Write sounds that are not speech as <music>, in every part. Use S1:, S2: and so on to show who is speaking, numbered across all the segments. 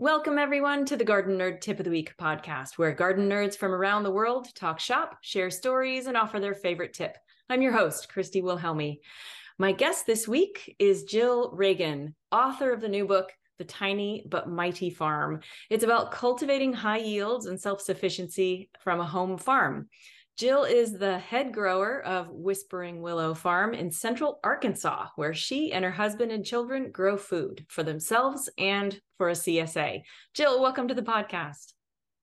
S1: Welcome, everyone, to the Garden Nerd Tip of the Week podcast, where garden nerds from around the world talk shop, share stories, and offer their favorite tip. I'm your host, Christy Wilhelmi. My guest this week is Jill Ragan, author of the new book, The Tiny But Mighty Farm. It's about cultivating high yields and self sufficiency from a home farm. Jill is the head grower of Whispering Willow Farm in central Arkansas, where she and her husband and children grow food for themselves and for a CSA. Jill, welcome to the podcast.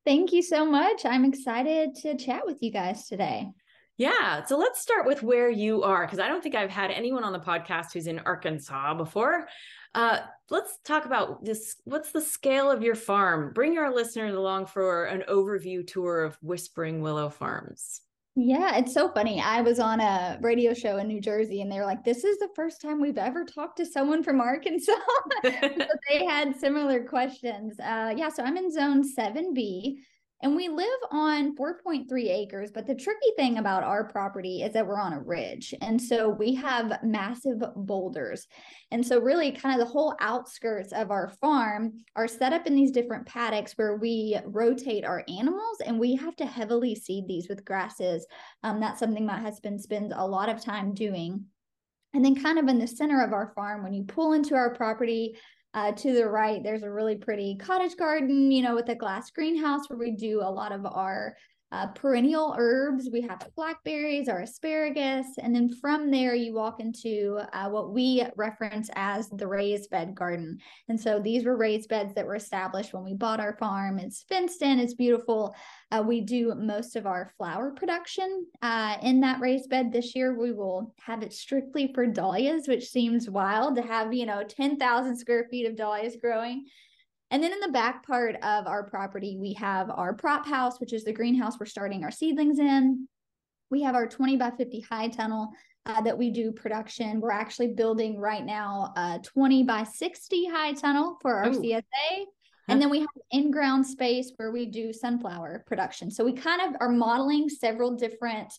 S2: Thank you so much. I'm excited to chat with you guys today.
S1: Yeah. So let's start with where you are, because I don't think I've had anyone on the podcast who's in Arkansas before. Uh, let's talk about this. What's the scale of your farm? Bring our listeners along for an overview tour of Whispering Willow Farms.
S2: Yeah, it's so funny. I was on a radio show in New Jersey and they were like, This is the first time we've ever talked to someone from Arkansas. <laughs> so <laughs> they had similar questions. Uh, yeah, so I'm in zone 7B. And we live on 4.3 acres. But the tricky thing about our property is that we're on a ridge. And so we have massive boulders. And so, really, kind of the whole outskirts of our farm are set up in these different paddocks where we rotate our animals and we have to heavily seed these with grasses. Um, that's something my husband spends a lot of time doing. And then, kind of in the center of our farm, when you pull into our property, uh, to the right, there's a really pretty cottage garden, you know, with a glass greenhouse where we do a lot of our uh, perennial herbs. We have blackberries, our asparagus, and then from there you walk into uh, what we reference as the raised bed garden. And so these were raised beds that were established when we bought our farm. It's fenced in, it's beautiful. Uh, we do most of our flower production uh, in that raised bed. This year we will have it strictly for dahlias, which seems wild to have you know ten thousand square feet of dahlias growing. And then in the back part of our property, we have our prop house, which is the greenhouse we're starting our seedlings in. We have our 20 by 50 high tunnel uh, that we do production. We're actually building right now a 20 by 60 high tunnel for our Ooh. CSA. And then we have in ground space where we do sunflower production. So we kind of are modeling several different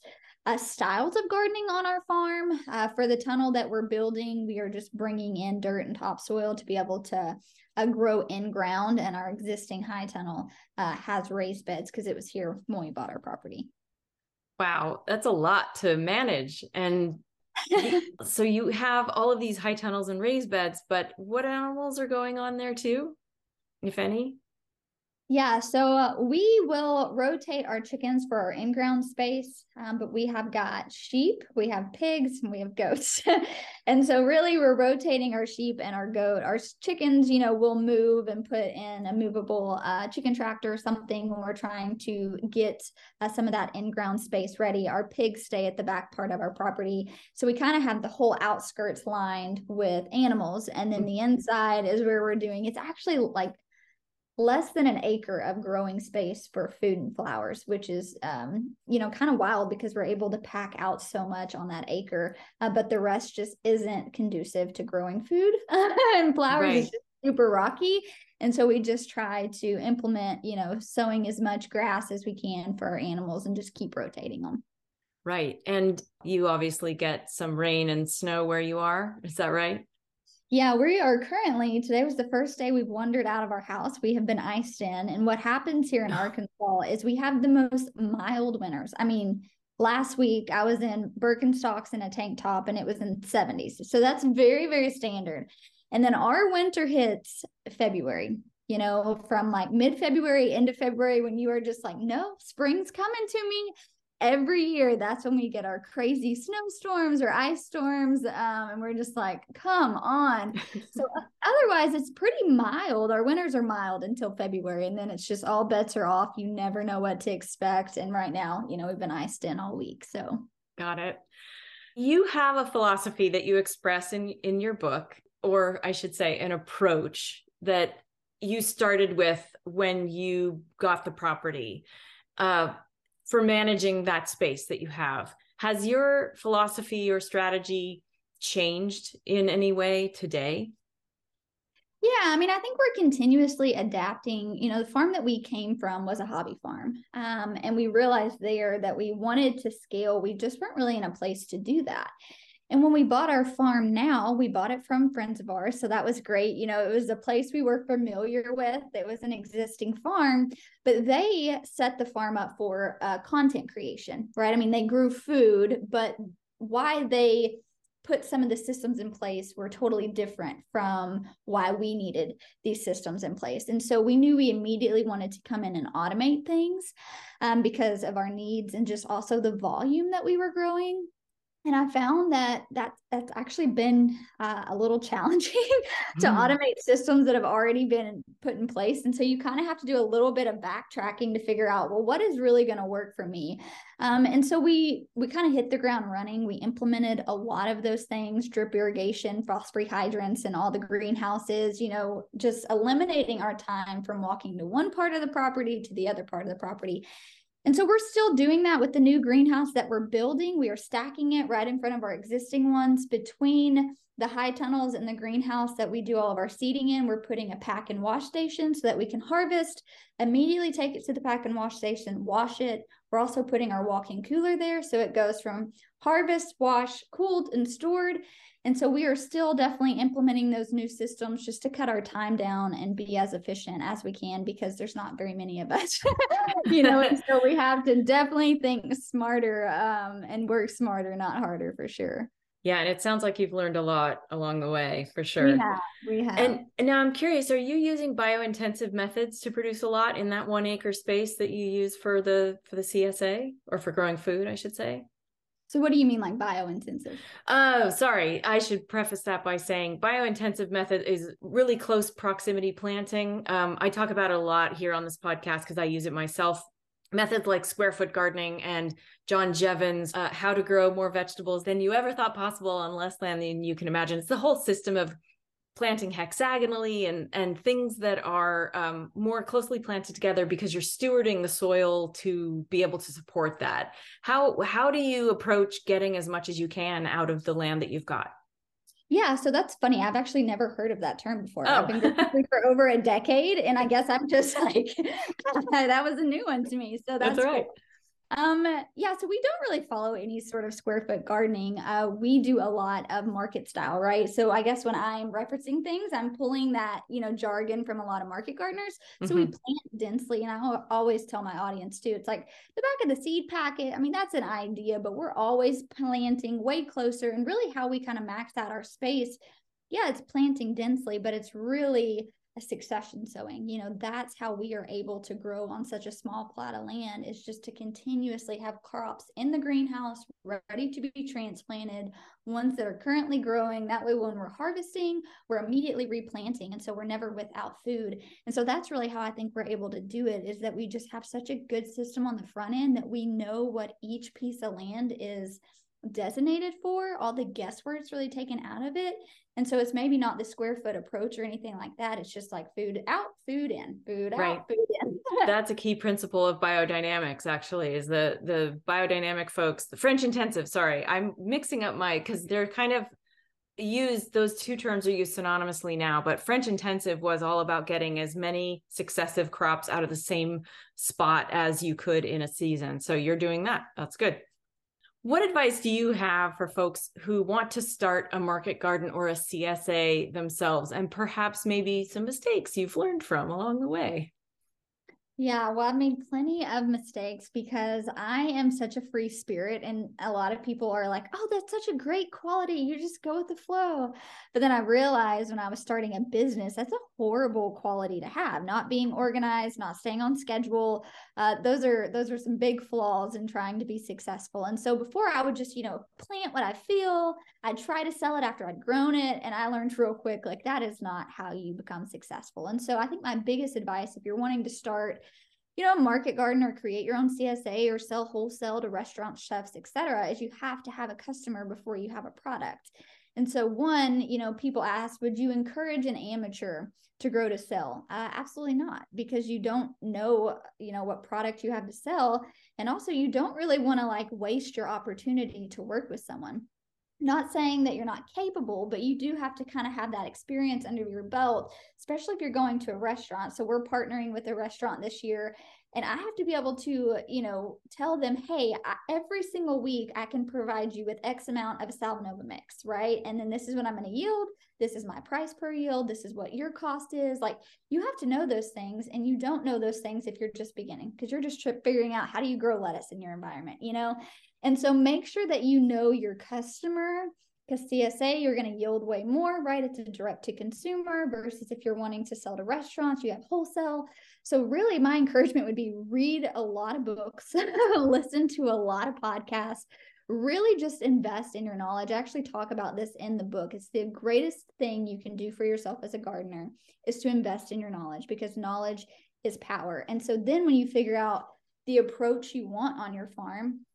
S2: uh, styles of gardening on our farm. Uh, for the tunnel that we're building, we are just bringing in dirt and topsoil to be able to uh, grow in ground. And our existing high tunnel uh, has raised beds because it was here when we bought our property.
S1: Wow, that's a lot to manage. And <laughs> so you have all of these high tunnels and raised beds, but what animals are going on there too, if any?
S2: Yeah, so uh, we will rotate our chickens for our in ground space, um, but we have got sheep, we have pigs, and we have goats. <laughs> and so, really, we're rotating our sheep and our goat. Our chickens, you know, we'll move and put in a movable uh, chicken tractor or something when we're trying to get uh, some of that in ground space ready. Our pigs stay at the back part of our property. So, we kind of have the whole outskirts lined with animals. And then the inside is where we're doing it's actually like less than an acre of growing space for food and flowers, which is, um, you know, kind of wild because we're able to pack out so much on that acre, uh, but the rest just isn't conducive to growing food <laughs> and flowers right. super rocky. And so we just try to implement, you know, sowing as much grass as we can for our animals and just keep rotating them.
S1: Right. And you obviously get some rain and snow where you are. Is that right?
S2: Yeah, we are currently, today was the first day we've wandered out of our house. We have been iced in. And what happens here in Arkansas is we have the most mild winters. I mean, last week I was in Birkenstocks and a tank top and it was in 70s. So that's very, very standard. And then our winter hits February, you know, from like mid February into February when you are just like, no, spring's coming to me every year that's when we get our crazy snowstorms or ice storms um, and we're just like come on. So <laughs> otherwise it's pretty mild. Our winters are mild until february and then it's just all bets are off. You never know what to expect and right now you know we've been iced in all week so.
S1: Got it. You have a philosophy that you express in in your book or i should say an approach that you started with when you got the property. Uh, for managing that space that you have. Has your philosophy or strategy changed in any way today?
S2: Yeah, I mean, I think we're continuously adapting. You know, the farm that we came from was a hobby farm. Um, and we realized there that we wanted to scale, we just weren't really in a place to do that. And when we bought our farm now, we bought it from friends of ours. So that was great. You know, it was a place we were familiar with. It was an existing farm, but they set the farm up for uh, content creation, right? I mean, they grew food, but why they put some of the systems in place were totally different from why we needed these systems in place. And so we knew we immediately wanted to come in and automate things um, because of our needs and just also the volume that we were growing and I found that that that's actually been uh, a little <laughs> challenging to mm. automate systems that have already been put in place. And so you kind of have to do a little bit of backtracking to figure out, well, what is really going to work for me? Um, and so we we kind of hit the ground running. We implemented a lot of those things: drip irrigation, frost-free hydrants, and all the greenhouses. You know, just eliminating our time from walking to one part of the property to the other part of the property and so we're still doing that with the new greenhouse that we're building. We are stacking it right in front of our existing ones between the high tunnels and the greenhouse that we do all of our seeding in. We're putting a pack and wash station so that we can harvest, immediately take it to the pack and wash station, wash it. We're also putting our walk-in cooler there. So it goes from harvest, wash, cooled, and stored. And so we are still definitely implementing those new systems just to cut our time down and be as efficient as we can because there's not very many of us, <laughs> you know. and so we have to definitely think smarter um, and work smarter, not harder for sure.
S1: Yeah, and it sounds like you've learned a lot along the way for sure.
S2: We have. We have.
S1: And, and now I'm curious, are you using bio-intensive methods to produce a lot in that one acre space that you use for the for the CSA or for growing food, I should say?
S2: So what do you mean like bio-intensive?
S1: Oh, sorry. I should preface that by saying bio-intensive method is really close proximity planting. Um, I talk about it a lot here on this podcast because I use it myself. Methods like square foot gardening and John Jeavons' uh, how to grow more vegetables than you ever thought possible on less land than you can imagine. It's the whole system of planting hexagonally and and things that are um, more closely planted together because you're stewarding the soil to be able to support that. How how do you approach getting as much as you can out of the land that you've got?
S2: Yeah so that's funny. I've actually never heard of that term before.
S1: Oh.
S2: i've been for over a decade and i guess i'm just like <laughs> that was a new one to me so that's,
S1: that's right.
S2: cool. Um, yeah, so we don't really follow any sort of square foot gardening. Uh, we do a lot of market style, right? So I guess when I'm referencing things, I'm pulling that, you know, jargon from a lot of market gardeners. So mm-hmm. we plant densely. And I always tell my audience too, it's like the back of the seed packet. I mean, that's an idea, but we're always planting way closer. And really how we kind of max out our space. Yeah, it's planting densely, but it's really succession sowing. You know, that's how we are able to grow on such a small plot of land is just to continuously have crops in the greenhouse ready to be transplanted, ones that are currently growing. That way, when we're harvesting, we're immediately replanting. And so we're never without food. And so that's really how I think we're able to do it is that we just have such a good system on the front end that we know what each piece of land is designated for all the guesswork's really taken out of it. And so it's maybe not the square foot approach or anything like that. It's just like food out food in food out food in. <laughs>
S1: That's a key principle of biodynamics actually is the the biodynamic folks the french intensive sorry. I'm mixing up my because they're kind of used those two terms are used synonymously now but french intensive was all about getting as many successive crops out of the same spot as you could in a season. So you're doing that. That's good what advice do you have for folks who want to start a market garden or a CSA themselves and perhaps maybe some mistakes you've learned from along the way?
S2: Yeah, well, I've made plenty of mistakes because I am such a free spirit. And a lot of people are like, oh, that's such a great quality. You just go with the flow. But then I realized when I was starting a business, that's a horrible quality to have. Not being organized, not staying on schedule. Uh, those are those are some big flaws in trying to be successful. And so before I would just, you know, plant what I feel, I'd try to sell it after I'd grown it. And I learned real quick, like that is not how you become successful. And so I think my biggest advice, if you're wanting to start you know, market garden or create your own CSA or sell wholesale to restaurant chefs, etc., is you have to have a customer before you have a product. And so, one, you know, people ask, would you encourage an amateur to grow to sell? Uh, absolutely not, because you don't know, you know, what product you have to sell, and also you don't really want to like waste your opportunity to work with someone. Not saying that you're not capable, but you do have to kind of have that experience under your belt especially if you're going to a restaurant. So we're partnering with a restaurant this year and I have to be able to, you know, tell them, hey, I, every single week I can provide you with X amount of a Salanova mix, right? And then this is what I'm going to yield. This is my price per yield. This is what your cost is. Like you have to know those things, and you don't know those things if you're just beginning because you're just figuring out how do you grow lettuce in your environment, you know? And so make sure that you know your customer because CSA, you're going to yield way more, right? It's a direct to consumer versus if you're wanting to sell to restaurants, you have wholesale. So, really, my encouragement would be read a lot of books, <laughs> listen to a lot of podcasts, really just invest in your knowledge. I actually talk about this in the book. It's the greatest thing you can do for yourself as a gardener is to invest in your knowledge because knowledge is power. And so, then when you figure out the approach you want on your farm,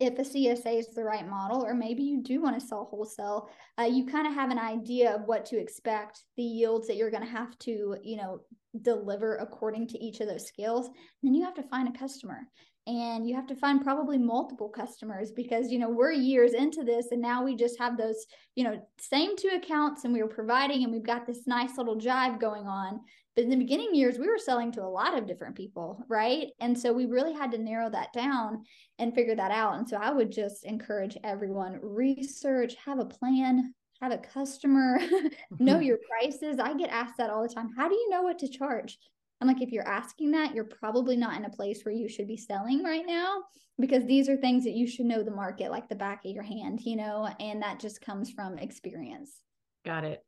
S2: if a CSA is the right model, or maybe you do want to sell wholesale, uh, you kind of have an idea of what to expect, the yields that you're going to have to, you know, deliver according to each of those scales. then you have to find a customer and you have to find probably multiple customers because you know we're years into this and now we just have those you know same two accounts and we were providing and we've got this nice little jive going on but in the beginning years, we were selling to a lot of different people, right? And so we really had to narrow that down and figure that out. And so I would just encourage everyone research, have a plan, have a customer, <laughs> know <laughs> your prices. I get asked that all the time. How do you know what to charge? I'm like, if you're asking that, you're probably not in a place where you should be selling right now because these are things that you should know the market like the back of your hand, you know, and that just comes from experience.
S1: Got it.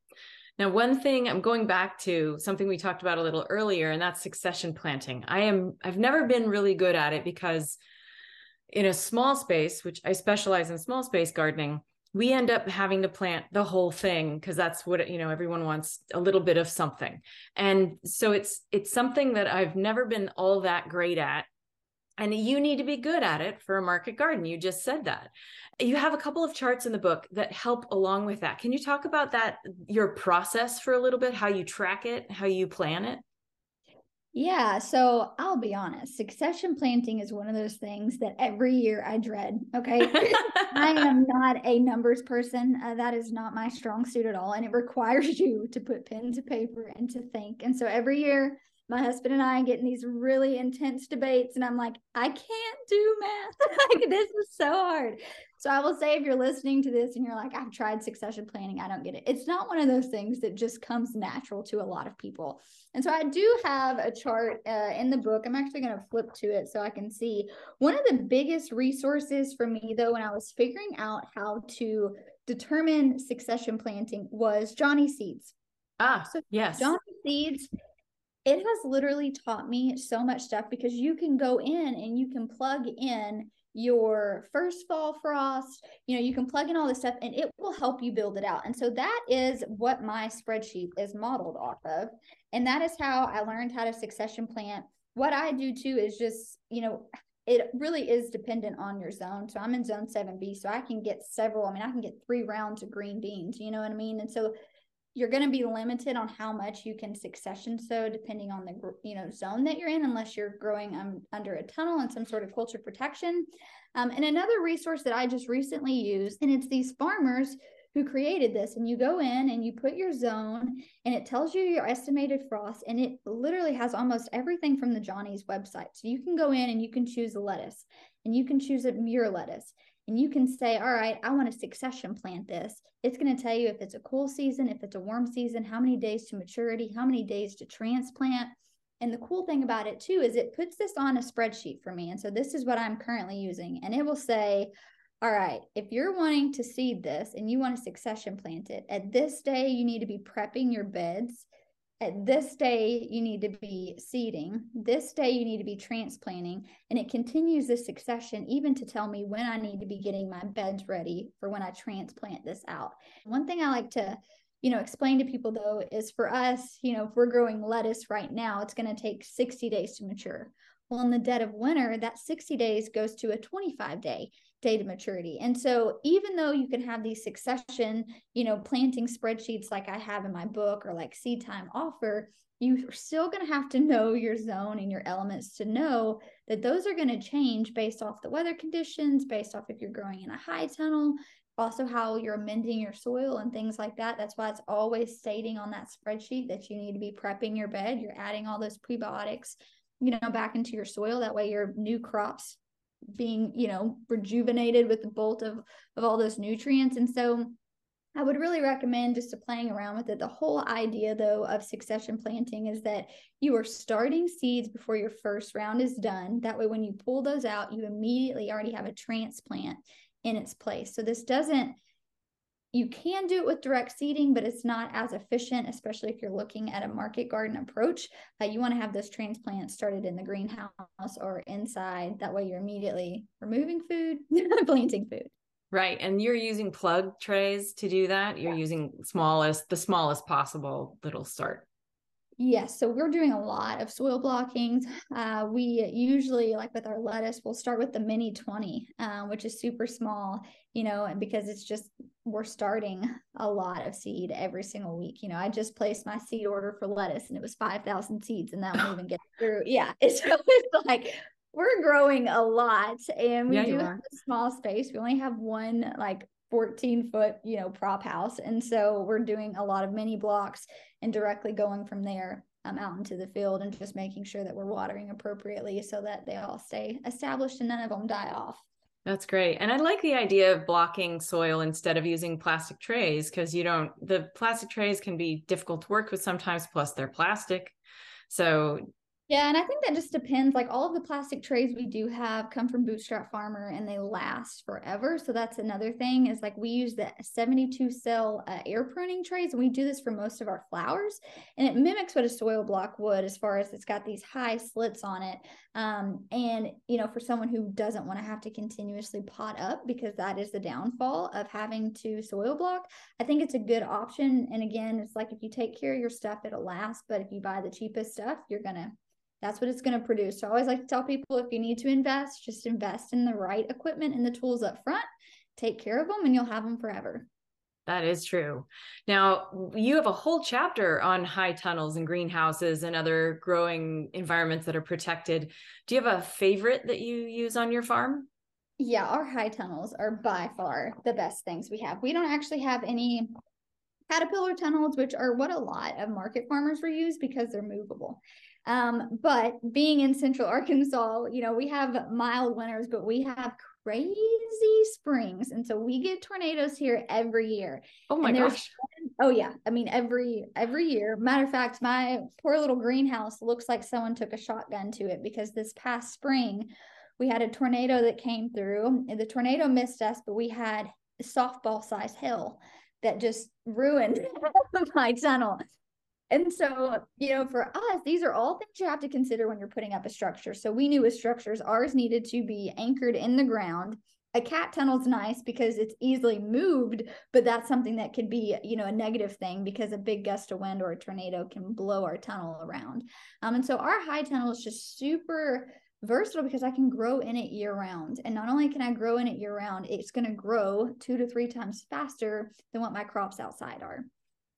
S1: Now, one thing I'm going back to something we talked about a little earlier, and that's succession planting. I am, I've never been really good at it because in a small space, which I specialize in small space gardening, we end up having to plant the whole thing because that's what you know everyone wants a little bit of something and so it's it's something that i've never been all that great at and you need to be good at it for a market garden you just said that you have a couple of charts in the book that help along with that can you talk about that your process for a little bit how you track it how you plan it
S2: yeah, so I'll be honest. Succession planting is one of those things that every year I dread. Okay. <laughs> I am <laughs> not a numbers person. Uh, that is not my strong suit at all. And it requires <laughs> you to put pen to paper and to think. And so every year my husband and I get in these really intense debates, and I'm like, I can't do math. <laughs> like, this is so hard. So, I will say, if you're listening to this and you're like, I've tried succession planning, I don't get it. It's not one of those things that just comes natural to a lot of people. And so, I do have a chart uh, in the book. I'm actually going to flip to it so I can see. One of the biggest resources for me, though, when I was figuring out how to determine succession planting was Johnny Seeds.
S1: Ah, so yes.
S2: Johnny Seeds it has literally taught me so much stuff because you can go in and you can plug in your first fall frost you know you can plug in all this stuff and it will help you build it out. And so that is what my spreadsheet is modeled off of. And that is how i learned how to succession plant. What i do too is just you know it really is dependent on your zone. So i'm in zone 7b so i can get several i mean i can get three rounds of green beans you know what i mean? And so you're going to be limited on how much you can succession sow depending on the you know zone that you're in unless you're growing um, under a tunnel and some sort of culture protection. Um, and another resource that i just recently used and it's these farmers who created this and you go in and you put your zone and it tells you your estimated frost and it literally has almost everything from the johnny's website. So you can go in and you can choose a lettuce and you can choose a Muir lettuce and you can say, all right, I want to succession plant this. It's going to tell you if it's a cool season, if it's a warm season, how many days to maturity, how many days to transplant. And the cool thing about it too is it puts this on a spreadsheet for me. And so this is what I'm currently using. And it will say, all right, if you're wanting to seed this and you want to succession plant it, at this day, you need to be prepping your beds at this day you need to be seeding this day you need to be transplanting and it continues this succession even to tell me when i need to be getting my beds ready for when i transplant this out. One thing i like to you know explain to people though is for us you know if we're growing lettuce right now it's going to take 60 days to mature. Well in the dead of winter that 60 days goes to a 25 day data maturity. And so even though you can have these succession, you know, planting spreadsheets like I have in my book or like Seedtime offer, you're still going to have to know your zone and your elements to know that those are going to change based off the weather conditions, based off if you're growing in a high tunnel, also how you're amending your soil and things like that. That's why it's always stating on that spreadsheet that you need to be prepping your bed. You're adding all those prebiotics, you know, back into your soil. That way your new crops being, you know, rejuvenated with the bolt of of all those nutrients. And so I would really recommend just playing around with it. The whole idea, though, of succession planting is that you are starting seeds before your first round is done. That way, when you pull those out, you immediately already have a transplant in its place. So, this doesn't, you can do it with direct seeding, but it's not as efficient, especially if you're looking at a market garden approach. Uh, you want to have those transplants started in the greenhouse or inside. That way, you're immediately removing food, <laughs> planting food.
S1: Right. And you're using plug trays to do that. You're yeah. using smallest, the smallest possible little start.
S2: Yes. So we're doing a lot of soil blockings. Uh, we usually, like with our lettuce, we'll start with the mini 20, uh, which is super small, you know, and because it's just, we're starting a lot of seed every single week. You know, I just placed my seed order for lettuce and it was 5,000 seeds and that won't even get <laughs> through. Yeah. <laughs> It's, it's like we're growing a lot and we yeah, do have a small space. We only have one like 14 foot, you know, prop house. And so we're doing a lot of mini blocks and directly going from there um, out into the field and just making sure that we're watering appropriately so that they all stay established and none of them die off.
S1: That's great. And I like the idea of blocking soil instead of using plastic trays because you don't, the plastic trays can be difficult to work with sometimes, plus they're plastic. So
S2: yeah, and I think that just depends. Like all of the plastic trays we do have come from Bootstrap Farmer and they last forever. So that's another thing is like we use the 72 cell uh, air pruning trays and we do this for most of our flowers and it mimics what a soil block would as far as it's got these high slits on it. Um, and, you know, for someone who doesn't want to have to continuously pot up because that is the downfall of having to soil block, I think it's a good option. And again, it's like if you take care of your stuff, it'll last. But if you buy the cheapest stuff, you're going to that's what it's going to produce. So I always like to tell people if you need to invest, just invest in the right equipment and the tools up front, take care of them, and you'll have them forever.
S1: That is true. Now, you have a whole chapter on high tunnels and greenhouses and other growing environments that are protected. Do you have a favorite that you use on your farm?
S2: Yeah, our high tunnels are by far the best things we have. We don't actually have any caterpillar tunnels, which are what a lot of market farmers reuse because they're movable. Um, but being in central Arkansas, you know, we have mild winters, but we have crazy springs. And so we get tornadoes here every year.
S1: Oh my gosh.
S2: Oh yeah. I mean, every every year. Matter of fact, my poor little greenhouse looks like someone took a shotgun to it because this past spring we had a tornado that came through. And the tornado missed us, but we had softball size hail that just ruined <laughs> my tunnel. And so, you know, for us, these are all things you have to consider when you're putting up a structure. So we knew with structures, ours needed to be anchored in the ground. A cat tunnel is nice because it's easily moved, but that's something that could be, you know, a negative thing because a big gust of wind or a tornado can blow our tunnel around. Um, and so our high tunnel is just super versatile because I can grow in it year round. And not only can I grow in it year round, it's going to grow two to three times faster than what my crops outside are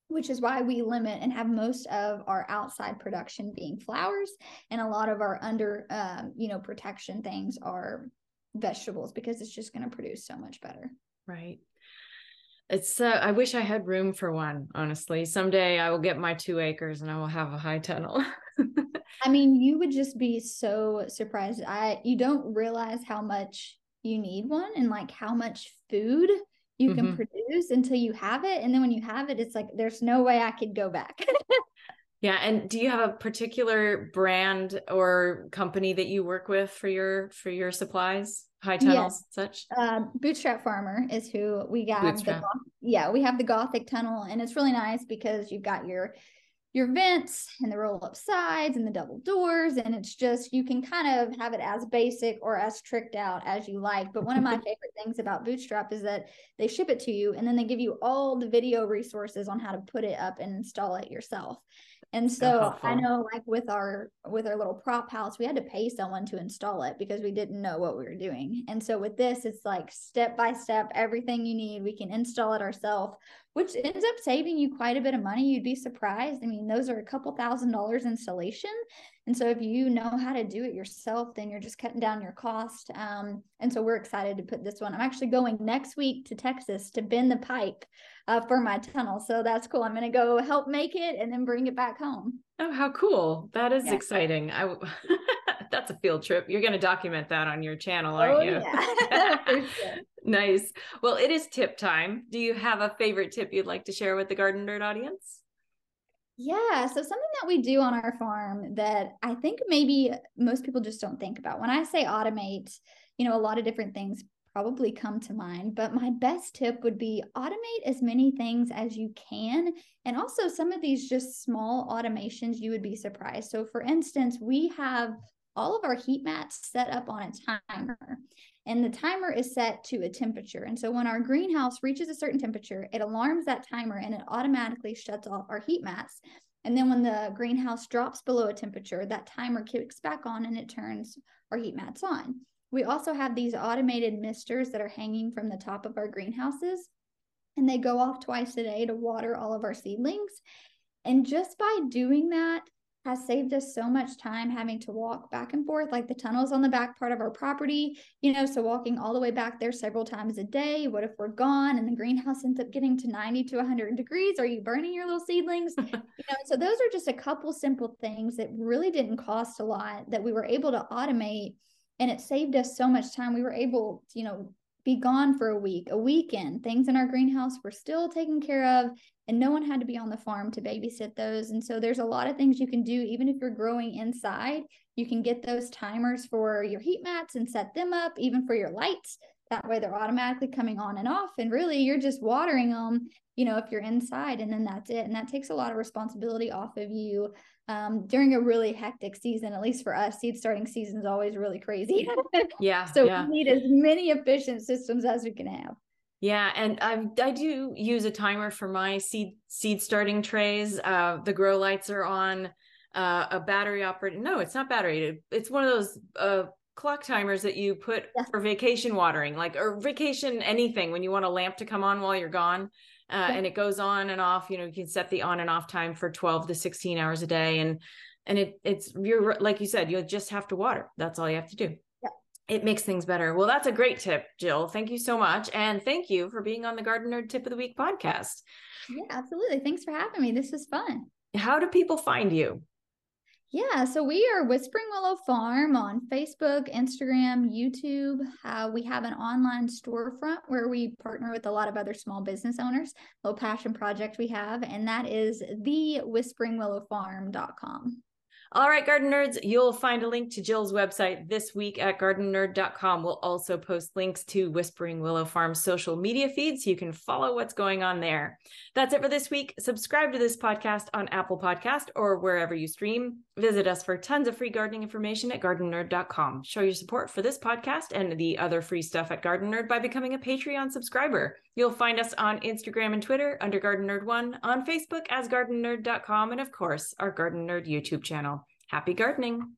S2: which is why we limit and have most of our outside production being flowers. And a lot of our under um, you know protection things are vegetables because it's just going to produce so much better.
S1: Right. It's uh, i wish i had room for one honestly. Someday i will get my two acres and i will have a high tunnel. <laughs>
S2: I mean you would just be so surprised. I you don't realize how much you need one and like how much food you mm-hmm. can produce until you have it and then when you have it it's like there's no way i could go back <laughs>
S1: yeah and do you have a particular brand or company that you work with for your for your supplies high tunnels yes. such
S2: um, bootstrap farmer is who we got the, yeah we have the gothic tunnel and it's really nice because you've got your your vents and the roll up sides and the double doors. And it's just, you can kind of have it as basic or as tricked out as you like. But one of my <laughs> favorite things about Bootstrap is that they ship it to you and then they give you all the video resources on how to put it up and install it yourself. And so I know like with our with our little prop house, we had to pay someone to install it because we didn't know what we were doing. And so with this, it's like step by step, everything you need. We can install it ourselves, which ends up saving you quite a bit of money. You'd be surprised. I mean, those are a couple thousand dollars installation. And so if you know how to do it yourself, then you're just cutting down your cost. Um, and so we're excited to put this one. I'm actually going next week to Texas to bend the pipe uh, for my tunnel. So that's cool. I'm going to go help make it and then bring it back home.
S1: Oh, how cool. That is yeah. exciting. I <laughs> that's a field trip. You're going to document that on your channel, aren't oh, you? Yeah. <laughs> sure. <laughs> nice. Well, it is tip time. Do you have a favorite tip you'd like to share with the Garden Nerd audience?
S2: Yeah. So something that we do on our farm that I think maybe most people just don't think about. When I say automate, you know, a lot of different things probably come to mind, but my best tip would be automate as many things as you can. And also some of these just small automations, you would be surprised. So for instance, we have all of our heat mats set up on a timer and the timer is set to a temperature. And so when our greenhouse reaches a certain temperature, it alarms that timer and it automatically shuts off our heat mats. And then when the greenhouse drops below a temperature, that timer kicks back on and it turns our heat mats on. We also have these automated misters that are hanging from the top of our greenhouses, and they go off twice a day to water all of our seedlings. And just by doing that, has saved us so much time having to walk back and forth. Like the tunnels on the back part of our property, you know, so walking all the way back there several times a day. What if we're gone and the greenhouse ends up getting to 90 to 100 degrees? Are you burning your little seedlings? <laughs> you know, so those are just a couple simple things that really didn't cost a lot that we were able to automate and it saved us so much time. We were able, you know, be gone for a week, a weekend. Things in our greenhouse were still taken care of, and no one had to be on the farm to babysit those. And so there's a lot of things you can do, even if you're growing inside. You can get those timers for your heat mats and set them up, even for your lights. That way they're automatically coming on and off. And really, you're just watering them, you know, if you're inside, and then that's it. And that takes a lot of responsibility off of you um, during a really hectic season, at least for us, seed starting season is always really crazy. <laughs>
S1: yeah.
S2: so
S1: yeah.
S2: we need as many efficient systems as we can have.
S1: Yeah, and I I do use a timer for my seed seed starting trays. Uh, the grow lights are on uh, a battery operated. No, it's not battery. It's one of those uh, clock timers that you put yes. for vacation watering, like or vacation anything when you want a lamp to come on while you're gone uh, and it goes on and off you know you can set the on and off time for 12 to 16 hours a day and and it it's you're like you said you'll just have to water that's all you have to do. Yeah. it makes things better. Well that's a great tip jill thank you so much and thank you for being on the garden nerd tip of the week podcast.
S2: Yeah absolutely thanks for having me this was fun.
S1: How do people find you
S2: yeah, so we are Whispering Willow Farm on Facebook, Instagram, YouTube. Uh, we have an online storefront where we partner with a lot of other small business owners, little passion project we have, and that is the whisperingwillowfarm.com.
S1: All right, garden nerds, you'll find a link to Jill's website this week at gardennerd.com. We'll also post links to Whispering Willow Farm's social media feed so you can follow what's going on there. That's it for this week. Subscribe to this podcast on Apple Podcast or wherever you stream. Visit us for tons of free gardening information at gardennerd.com. Show your support for this podcast and the other free stuff at Garden Nerd by becoming a Patreon subscriber. You'll find us on Instagram and Twitter under Garden Nerd One, on Facebook as gardennerd.com, and of course, our Garden Nerd YouTube channel. Happy gardening!